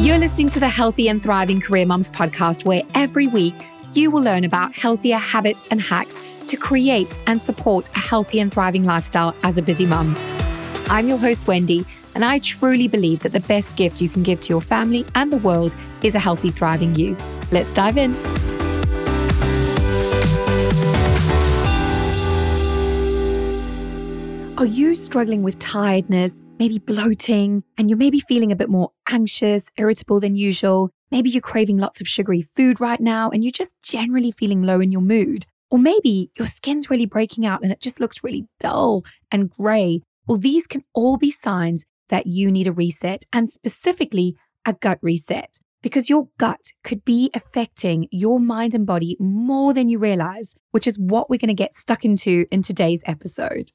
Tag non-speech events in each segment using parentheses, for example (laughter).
You're listening to the Healthy and Thriving Career Moms podcast, where every week you will learn about healthier habits and hacks to create and support a healthy and thriving lifestyle as a busy mom. I'm your host, Wendy, and I truly believe that the best gift you can give to your family and the world is a healthy, thriving you. Let's dive in. Are you struggling with tiredness, maybe bloating, and you're maybe feeling a bit more anxious, irritable than usual? Maybe you're craving lots of sugary food right now and you're just generally feeling low in your mood. Or maybe your skin's really breaking out and it just looks really dull and grey. Well, these can all be signs that you need a reset and specifically a gut reset because your gut could be affecting your mind and body more than you realize, which is what we're going to get stuck into in today's episode.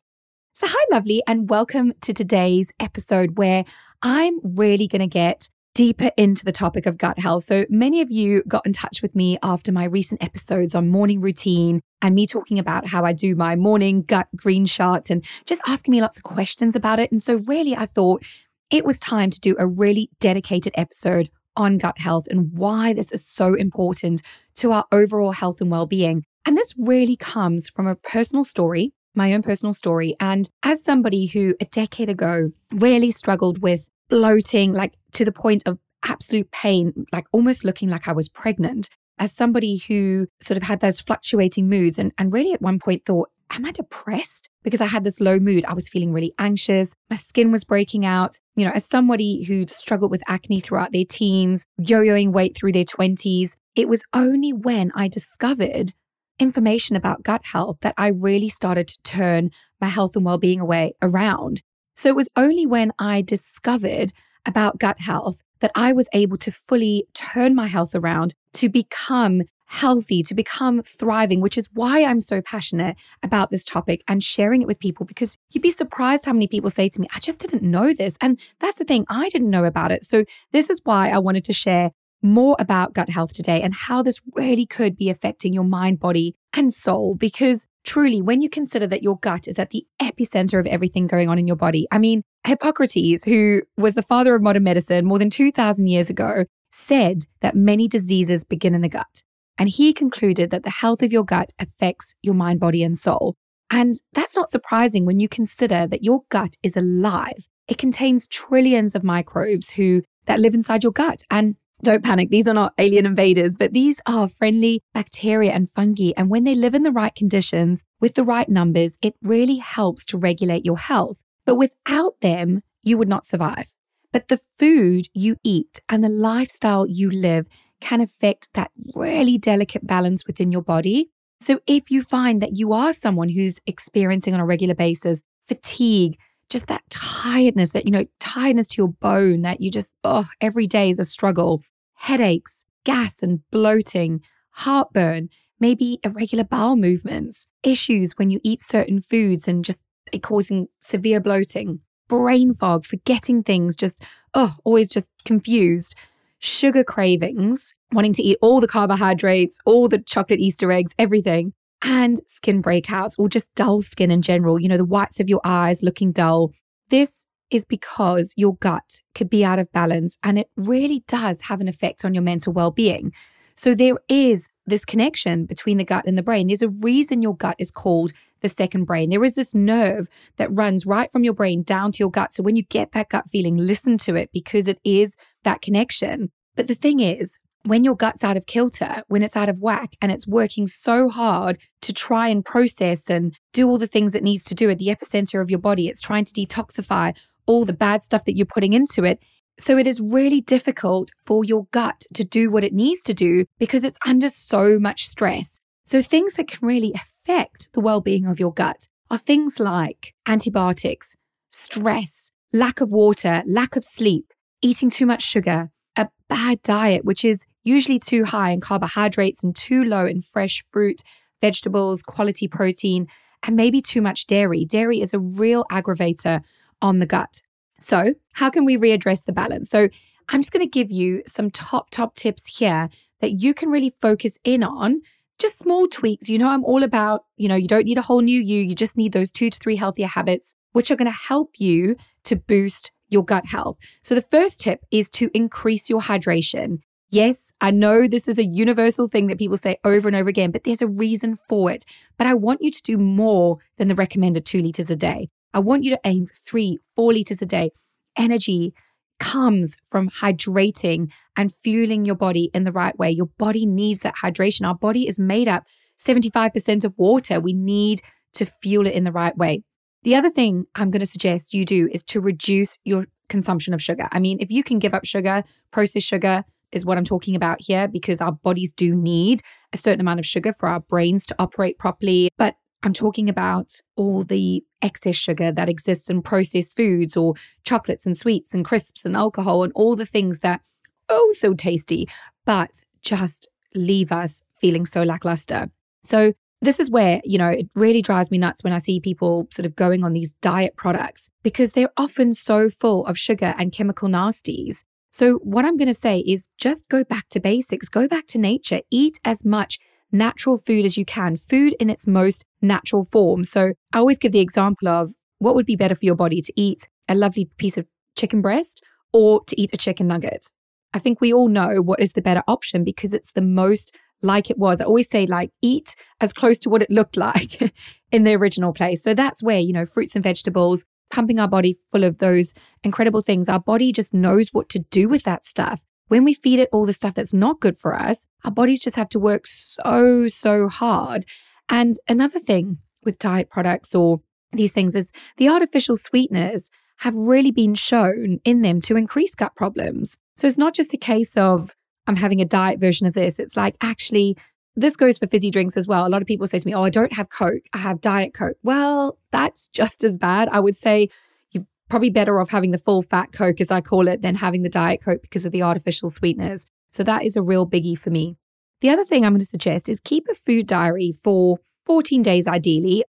So, hi, lovely, and welcome to today's episode where I'm really going to get deeper into the topic of gut health. So, many of you got in touch with me after my recent episodes on morning routine and me talking about how I do my morning gut green shots and just asking me lots of questions about it. And so, really, I thought it was time to do a really dedicated episode on gut health and why this is so important to our overall health and well being. And this really comes from a personal story my own personal story. And as somebody who a decade ago really struggled with bloating, like to the point of absolute pain, like almost looking like I was pregnant, as somebody who sort of had those fluctuating moods and, and really at one point thought, Am I depressed? Because I had this low mood. I was feeling really anxious. My skin was breaking out. You know, as somebody who'd struggled with acne throughout their teens, yo yoing weight through their 20s, it was only when I discovered information about gut health that I really started to turn my health and well-being away around. So it was only when I discovered about gut health that I was able to fully turn my health around to become healthy, to become thriving, which is why I'm so passionate about this topic and sharing it with people because you'd be surprised how many people say to me, I just didn't know this. And that's the thing, I didn't know about it. So this is why I wanted to share more about gut health today and how this really could be affecting your mind, body, and soul. Because truly, when you consider that your gut is at the epicenter of everything going on in your body, I mean, Hippocrates, who was the father of modern medicine more than 2,000 years ago, said that many diseases begin in the gut. And he concluded that the health of your gut affects your mind, body, and soul. And that's not surprising when you consider that your gut is alive. It contains trillions of microbes who that live inside your gut. And don't panic, these are not alien invaders, but these are friendly bacteria and fungi. And when they live in the right conditions with the right numbers, it really helps to regulate your health. But without them, you would not survive. But the food you eat and the lifestyle you live can affect that really delicate balance within your body. So if you find that you are someone who's experiencing on a regular basis fatigue, just that tiredness, that, you know, tiredness to your bone, that you just, oh, every day is a struggle, headaches, gas and bloating, heartburn, maybe irregular bowel movements, issues when you eat certain foods and just causing severe bloating, brain fog, forgetting things, just, oh, always just confused, sugar cravings, wanting to eat all the carbohydrates, all the chocolate Easter eggs, everything, and skin breakouts or just dull skin in general, you know, the whites of your eyes looking dull. This is because your gut could be out of balance and it really does have an effect on your mental well being. So there is this connection between the gut and the brain. There's a reason your gut is called the second brain. There is this nerve that runs right from your brain down to your gut. So when you get that gut feeling, listen to it because it is that connection. But the thing is, when your gut's out of kilter, when it's out of whack and it's working so hard to try and process and do all the things it needs to do at the epicenter of your body, it's trying to detoxify all the bad stuff that you're putting into it. So it is really difficult for your gut to do what it needs to do because it's under so much stress. So things that can really affect the well-being of your gut are things like antibiotics, stress, lack of water, lack of sleep, eating too much sugar, a bad diet, which is usually too high in carbohydrates and too low in fresh fruit, vegetables, quality protein, and maybe too much dairy. Dairy is a real aggravator on the gut. So, how can we readdress the balance? So, I'm just going to give you some top, top tips here that you can really focus in on. Just small tweaks. You know, I'm all about, you know, you don't need a whole new you. You just need those two to three healthier habits, which are going to help you to boost your gut health. So the first tip is to increase your hydration. Yes, I know this is a universal thing that people say over and over again, but there's a reason for it. But I want you to do more than the recommended two liters a day. I want you to aim for three, four liters a day. Energy comes from hydrating and fueling your body in the right way. Your body needs that hydration. Our body is made up 75% of water. We need to fuel it in the right way. The other thing I'm going to suggest you do is to reduce your consumption of sugar. I mean, if you can give up sugar, processed sugar is what I'm talking about here because our bodies do need a certain amount of sugar for our brains to operate properly. But I'm talking about all the excess sugar that exists in processed foods or chocolates and sweets and crisps and alcohol and all the things that, oh, so tasty, but just leave us feeling so lackluster. So, this is where, you know, it really drives me nuts when I see people sort of going on these diet products because they're often so full of sugar and chemical nasties. So, what I'm going to say is just go back to basics, go back to nature, eat as much natural food as you can, food in its most natural form. So I always give the example of what would be better for your body to eat a lovely piece of chicken breast or to eat a chicken nugget. I think we all know what is the better option because it's the most like it was. I always say, like, eat as close to what it looked (laughs) like in the original place. So that's where, you know, fruits and vegetables, pumping our body full of those incredible things. Our body just knows what to do with that stuff. When we feed it all the stuff that's not good for us, our bodies just have to work so, so hard. And another thing with diet products or these things is the artificial sweeteners have really been shown in them to increase gut problems. So it's not just a case of I'm having a diet version of this. It's like actually, this goes for fizzy drinks as well. A lot of people say to me, Oh, I don't have Coke, I have Diet Coke. Well, that's just as bad. I would say you're probably better off having the full fat Coke, as I call it, than having the Diet Coke because of the artificial sweeteners. So that is a real biggie for me. The other thing I'm going to suggest is keep a food diary for 14 days, ideally.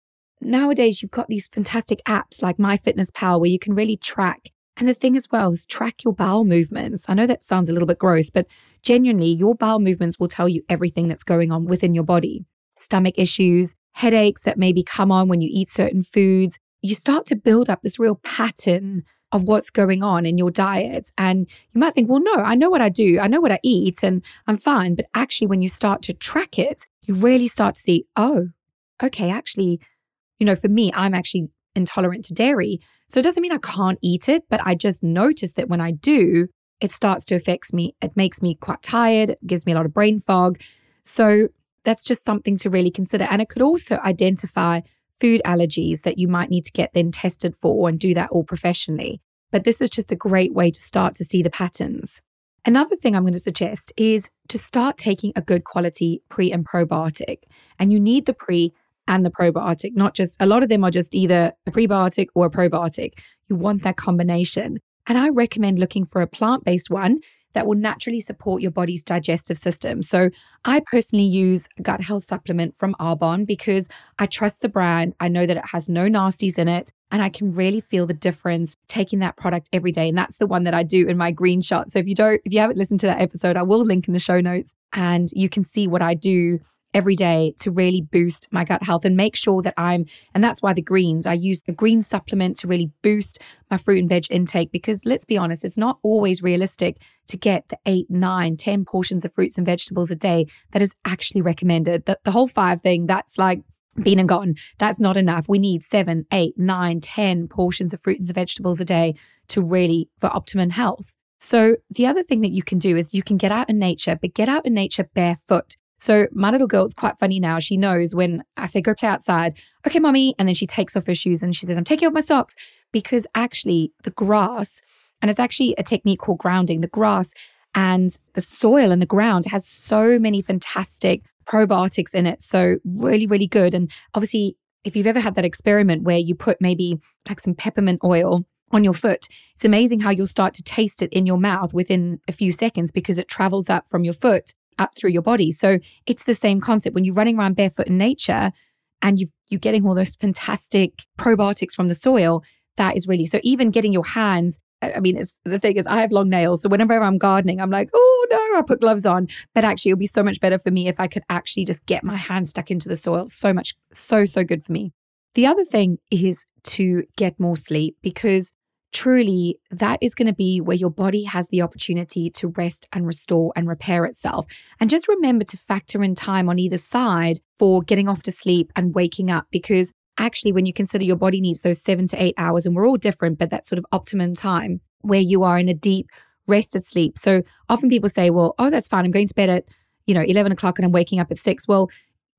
Nowadays, you've got these fantastic apps like MyFitnessPal where you can really track. And the thing as well is track your bowel movements. I know that sounds a little bit gross, but genuinely, your bowel movements will tell you everything that's going on within your body. Stomach issues, headaches that maybe come on when you eat certain foods, you start to build up this real pattern of what's going on in your diet. And you might think, well, no, I know what I do, I know what I eat, and I'm fine. But actually, when you start to track it, you really start to see, oh, okay, actually, you know, for me, I'm actually intolerant to dairy. So it doesn't mean I can't eat it, but I just notice that when I do, it starts to affect me. It makes me quite tired, it gives me a lot of brain fog. So that's just something to really consider. And it could also identify food allergies that you might need to get then tested for and do that all professionally. But this is just a great way to start to see the patterns. Another thing I'm going to suggest is to start taking a good quality pre and probiotic. And you need the pre and the probiotic, not just a lot of them are just either a prebiotic or a probiotic. You want that combination. And I recommend looking for a plant based one that will naturally support your body's digestive system. So I personally use a gut health supplement from Arbonne because I trust the brand. I know that it has no nasties in it and I can really feel the difference taking that product every day. And that's the one that I do in my green shot. So if you don't, if you haven't listened to that episode, I will link in the show notes and you can see what I do every day to really boost my gut health and make sure that I'm, and that's why the greens, I use the green supplement to really boost my fruit and veg intake because let's be honest, it's not always realistic to get the eight, nine, ten portions of fruits and vegetables a day that is actually recommended. The, the whole five thing, that's like, been and gone. That's not enough. We need seven, eight, nine, ten portions of fruits and vegetables a day to really for optimum health. So the other thing that you can do is you can get out in nature, but get out in nature barefoot. So my little girl's quite funny now. She knows when I say, go play outside, okay, mommy. And then she takes off her shoes and she says, I'm taking off my socks because actually the grass, and it's actually a technique called grounding, the grass and the soil and the ground has so many fantastic probiotics in it. So really, really good. And obviously, if you've ever had that experiment where you put maybe like some peppermint oil on your foot, it's amazing how you'll start to taste it in your mouth within a few seconds because it travels up from your foot up through your body. So it's the same concept when you're running around barefoot in nature and you you're getting all those fantastic probiotics from the soil. That is really so. Even getting your hands. I mean, it's the thing is, I have long nails, so whenever I'm gardening, I'm like, oh no, I put gloves on. But actually, it'll be so much better for me if I could actually just get my hands stuck into the soil. So much, so so good for me. The other thing is to get more sleep because truly that is going to be where your body has the opportunity to rest and restore and repair itself. And just remember to factor in time on either side for getting off to sleep and waking up because actually, when you consider your body needs those seven to eight hours, and we're all different, but that sort of optimum time where you are in a deep, rested sleep. So often people say, well, oh, that's fine. I'm going to bed at, you know, 11 o'clock and I'm waking up at six. Well,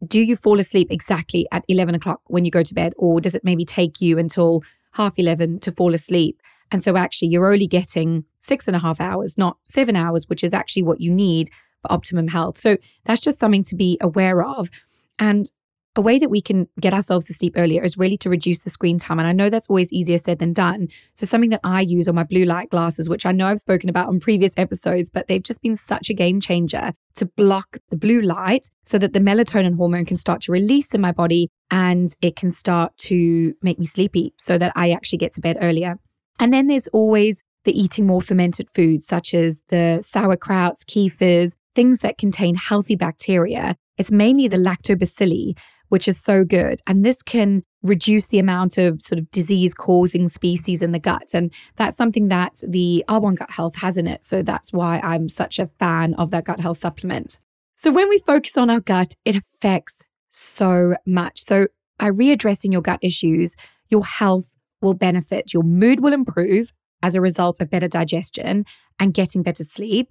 do you fall asleep exactly at 11 o'clock when you go to bed? Or does it maybe take you until half 11 to fall asleep? And so actually, you're only getting six and a half hours, not seven hours, which is actually what you need for optimum health. So that's just something to be aware of. And a way that we can get ourselves to sleep earlier is really to reduce the screen time. And I know that's always easier said than done. So, something that I use on my blue light glasses, which I know I've spoken about on previous episodes, but they've just been such a game changer to block the blue light so that the melatonin hormone can start to release in my body and it can start to make me sleepy so that I actually get to bed earlier. And then there's always the eating more fermented foods, such as the sauerkrauts, kefirs, things that contain healthy bacteria. It's mainly the lactobacilli which is so good. And this can reduce the amount of sort of disease causing species in the gut. And that's something that the Arbonne Gut Health has in it. So that's why I'm such a fan of that gut health supplement. So when we focus on our gut, it affects so much. So by readdressing your gut issues, your health will benefit, your mood will improve as a result of better digestion and getting better sleep.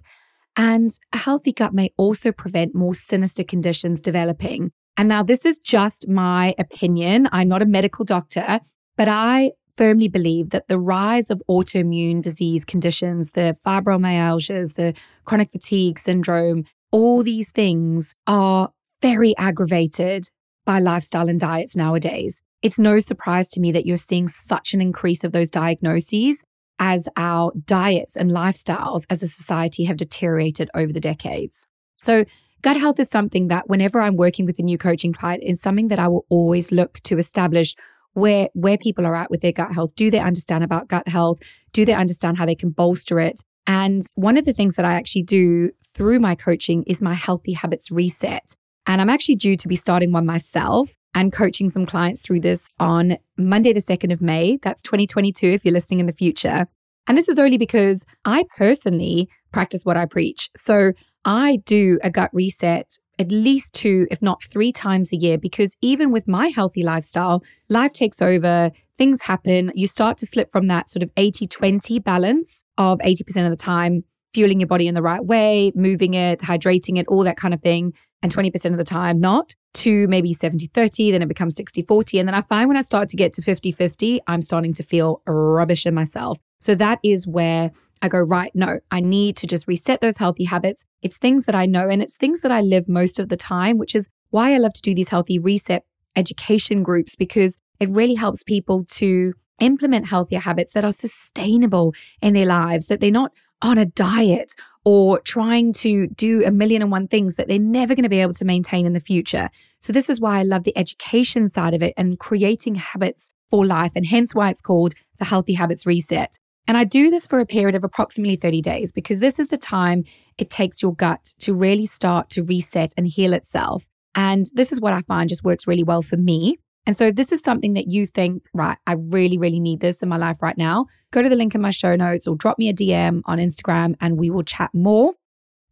And a healthy gut may also prevent more sinister conditions developing, and now, this is just my opinion. I'm not a medical doctor, but I firmly believe that the rise of autoimmune disease conditions, the fibromyalgias, the chronic fatigue syndrome, all these things are very aggravated by lifestyle and diets nowadays. It's no surprise to me that you're seeing such an increase of those diagnoses as our diets and lifestyles as a society have deteriorated over the decades. So, Gut health is something that whenever I'm working with a new coaching client is something that I will always look to establish where where people are at with their gut health. Do they understand about gut health? Do they understand how they can bolster it? And one of the things that I actually do through my coaching is my healthy habits reset. And I'm actually due to be starting one myself and coaching some clients through this on Monday, the 2nd of May. That's 2022, if you're listening in the future. And this is only because I personally practice what I preach. So I do a gut reset at least two, if not three times a year, because even with my healthy lifestyle, life takes over, things happen. You start to slip from that sort of 80 20 balance of 80% of the time fueling your body in the right way, moving it, hydrating it, all that kind of thing. And 20% of the time, not to maybe 70 30, then it becomes 60 40. And then I find when I start to get to 50 50, I'm starting to feel rubbish in myself. So that is where I go, right, no, I need to just reset those healthy habits. It's things that I know and it's things that I live most of the time, which is why I love to do these healthy reset education groups because it really helps people to implement healthier habits that are sustainable in their lives, that they're not on a diet or trying to do a million and one things that they're never going to be able to maintain in the future. So, this is why I love the education side of it and creating habits for life, and hence why it's called the Healthy Habits Reset. And I do this for a period of approximately 30 days because this is the time it takes your gut to really start to reset and heal itself. And this is what I find just works really well for me. And so, if this is something that you think, right, I really, really need this in my life right now, go to the link in my show notes or drop me a DM on Instagram and we will chat more.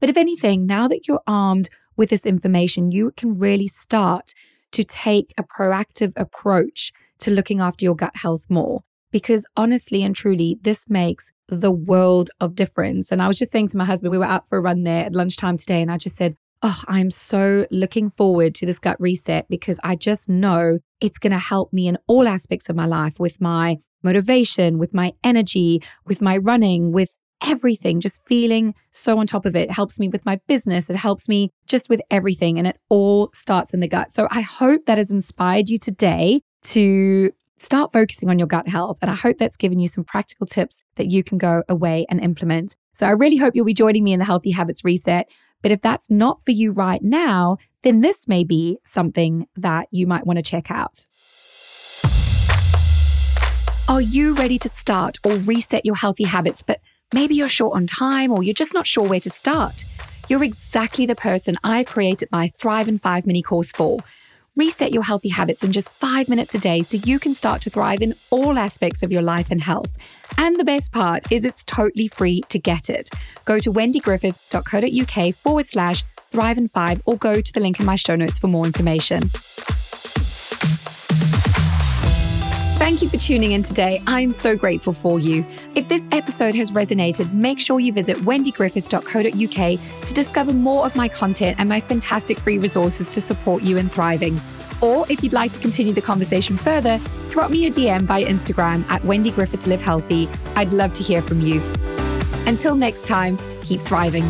But if anything, now that you're armed with this information, you can really start to take a proactive approach to looking after your gut health more because honestly and truly, this makes the world of difference. And I was just saying to my husband, we were out for a run there at lunchtime today, and I just said, Oh, I'm so looking forward to this gut reset because I just know it's going to help me in all aspects of my life with my motivation, with my energy, with my running, with everything, just feeling so on top of it. it. helps me with my business. It helps me just with everything. And it all starts in the gut. So I hope that has inspired you today to start focusing on your gut health. And I hope that's given you some practical tips that you can go away and implement. So I really hope you'll be joining me in the Healthy Habits Reset. But if that's not for you right now, then this may be something that you might want to check out. Are you ready to start or reset your healthy habits, but maybe you're short on time or you're just not sure where to start? You're exactly the person I created my Thrive in 5 mini course for. Reset your healthy habits in just five minutes a day so you can start to thrive in all aspects of your life and health. And the best part is it's totally free to get it. Go to wendygriffith.co.uk forward slash thrive in five or go to the link in my show notes for more information. Thank you for tuning in today. I'm so grateful for you. If this episode has resonated, make sure you visit wendygriffith.co.uk to discover more of my content and my fantastic free resources to support you in thriving. Or if you'd like to continue the conversation further, drop me a DM by Instagram at Wendy Griffith Live Healthy. I'd love to hear from you. Until next time, keep thriving.